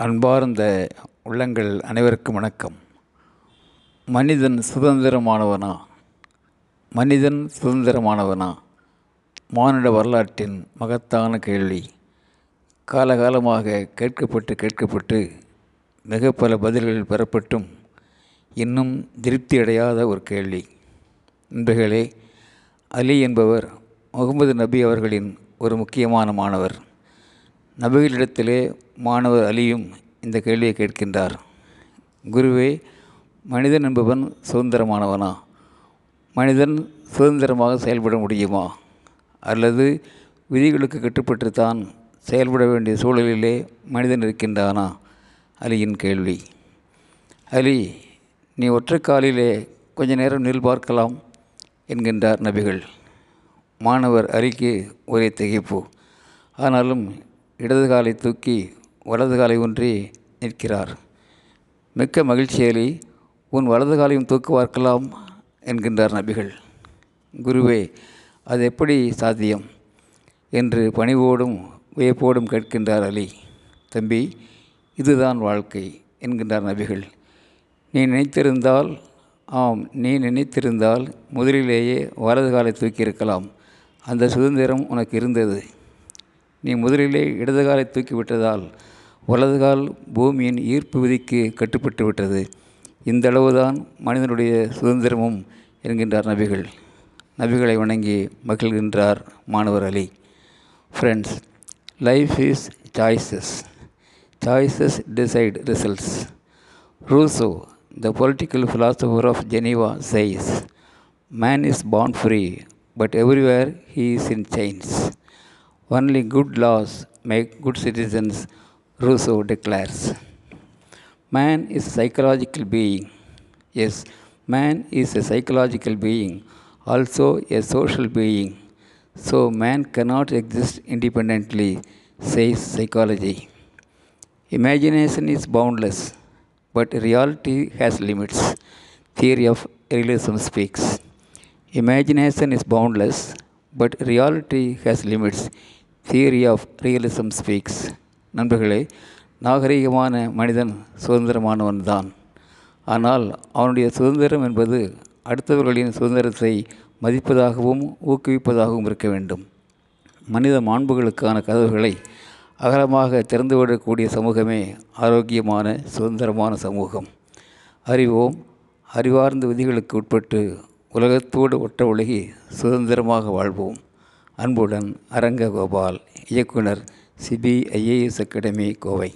அன்பார்ந்த உள்ளங்கள் அனைவருக்கும் வணக்கம். மனிதன் சுதந்திரமானவனா? மனிதன் சுதந்திரமானவனா? மானிட வரலாற்றின் மகத்தான கேள்வி. காலகாலமாக கேட்கப்பட்டு கேட்கப்பட்டு மிக பல பதில்கள் பெறப்பட்டும் இன்னும் திருப்தி அடையாத ஒரு கேள்வி. நண்பர்களே அலி என்பவர் முகமது நபி அவர்களின் ஒரு முக்கியமான மாணவர். நபிகளிடத்திலே மாணவர் அலியும் இந்த கேள்வியை கேட்கின்றார். குருவே மனிதன் என்பவன் சுதந்திரமானவனா? மனிதன் சுதந்திரமாக செயல்பட முடியுமா? அல்லது விதிகளுக்கு கட்டுப்பட்டுத்தான் செயல்பட வேண்டிய சூழலிலே மனிதன் இருக்கின்றானா? அலியின் கேள்வி. அலி நீ ஒற்றை காலிலே கொஞ்ச நேரம் நில் பார்க்கலாம் என்கின்றார் நபிகள். மாணவர் அலிக்கு ஒரே திகைப்பு. ஆனாலும் இடது காலை தூக்கி வலது காலை ஒன்றி நிற்கிறார். மிக்க மகிழ்ச்சியலி உன் வலது காலையும் தூக்குவார்க்கலாம் என்கின்றார் நபிகள். குருவே அது எப்படி சாத்தியம்? என்று பணிவோடும் வியப்போடும் கேட்கின்றார் அலி. தம்பி இதுதான் வாழ்க்கை என்கின்றார் நபிகள். நீ நினைத்திருந்தால் ஆம் நீ நினைத்திருந்தால் முதலிலேயே வலது காலை தூக்கியிருக்கலாம். அந்த சுதந்திரம் உனக்கு இருந்தது நீ முதலிலே இடது காலை தூக்கி விட்டதால் வலது கால் பூமியின் ஈர்ப்பு விதிக்கு கட்டுப்பட்டு விட்டது. இந்த அளவுதான் மனிதனுடைய சுதந்திரமும் என்கின்றார் நபிகள். நபிகளை வணங்கி மகிழ்கின்றார் மாணவர் Ali. Friends life is choices choices decide results Rousseau the political philosopher of Geneva says man is born free but everywhere he is in chains Only good laws make good citizens, Rousseau declares. Man is a psychological being. Yes, man is a psychological being, also a social being. So man cannot exist independently, says psychology. Imagination is boundless, but reality has limits. Theory of realism speaks. Imagination is boundless, but reality has limits. Theory of realism speaks நண்பர்களே நாகரிகமான மனிதன் சுதந்திரமானவன் தான். ஆனால் அவனுடைய சுதந்திரம் என்பது அடுத்தவர்களின் சுதந்திரத்தை மதிப்பதாகவும் ஊக்குவிப்பதாகவும் இருக்க வேண்டும். மனித மாண்புகளுக்கான கதவுகளை அகலமாக திறந்துவிடக்கூடிய சமூகமே ஆரோக்கியமான சுதந்திரமான சமூகம். அறிவோம் அறிவார்ந்த விதிகளுக்கு உட்பட்டு உலகத்தோடு ஒட்ட உலகி சுதந்திரமாக வாழ்வோம். அன்புடன் அரங்ககோபால் இயக்குனர் சிபிஐஏஎஸ் அகாடமி கோவை.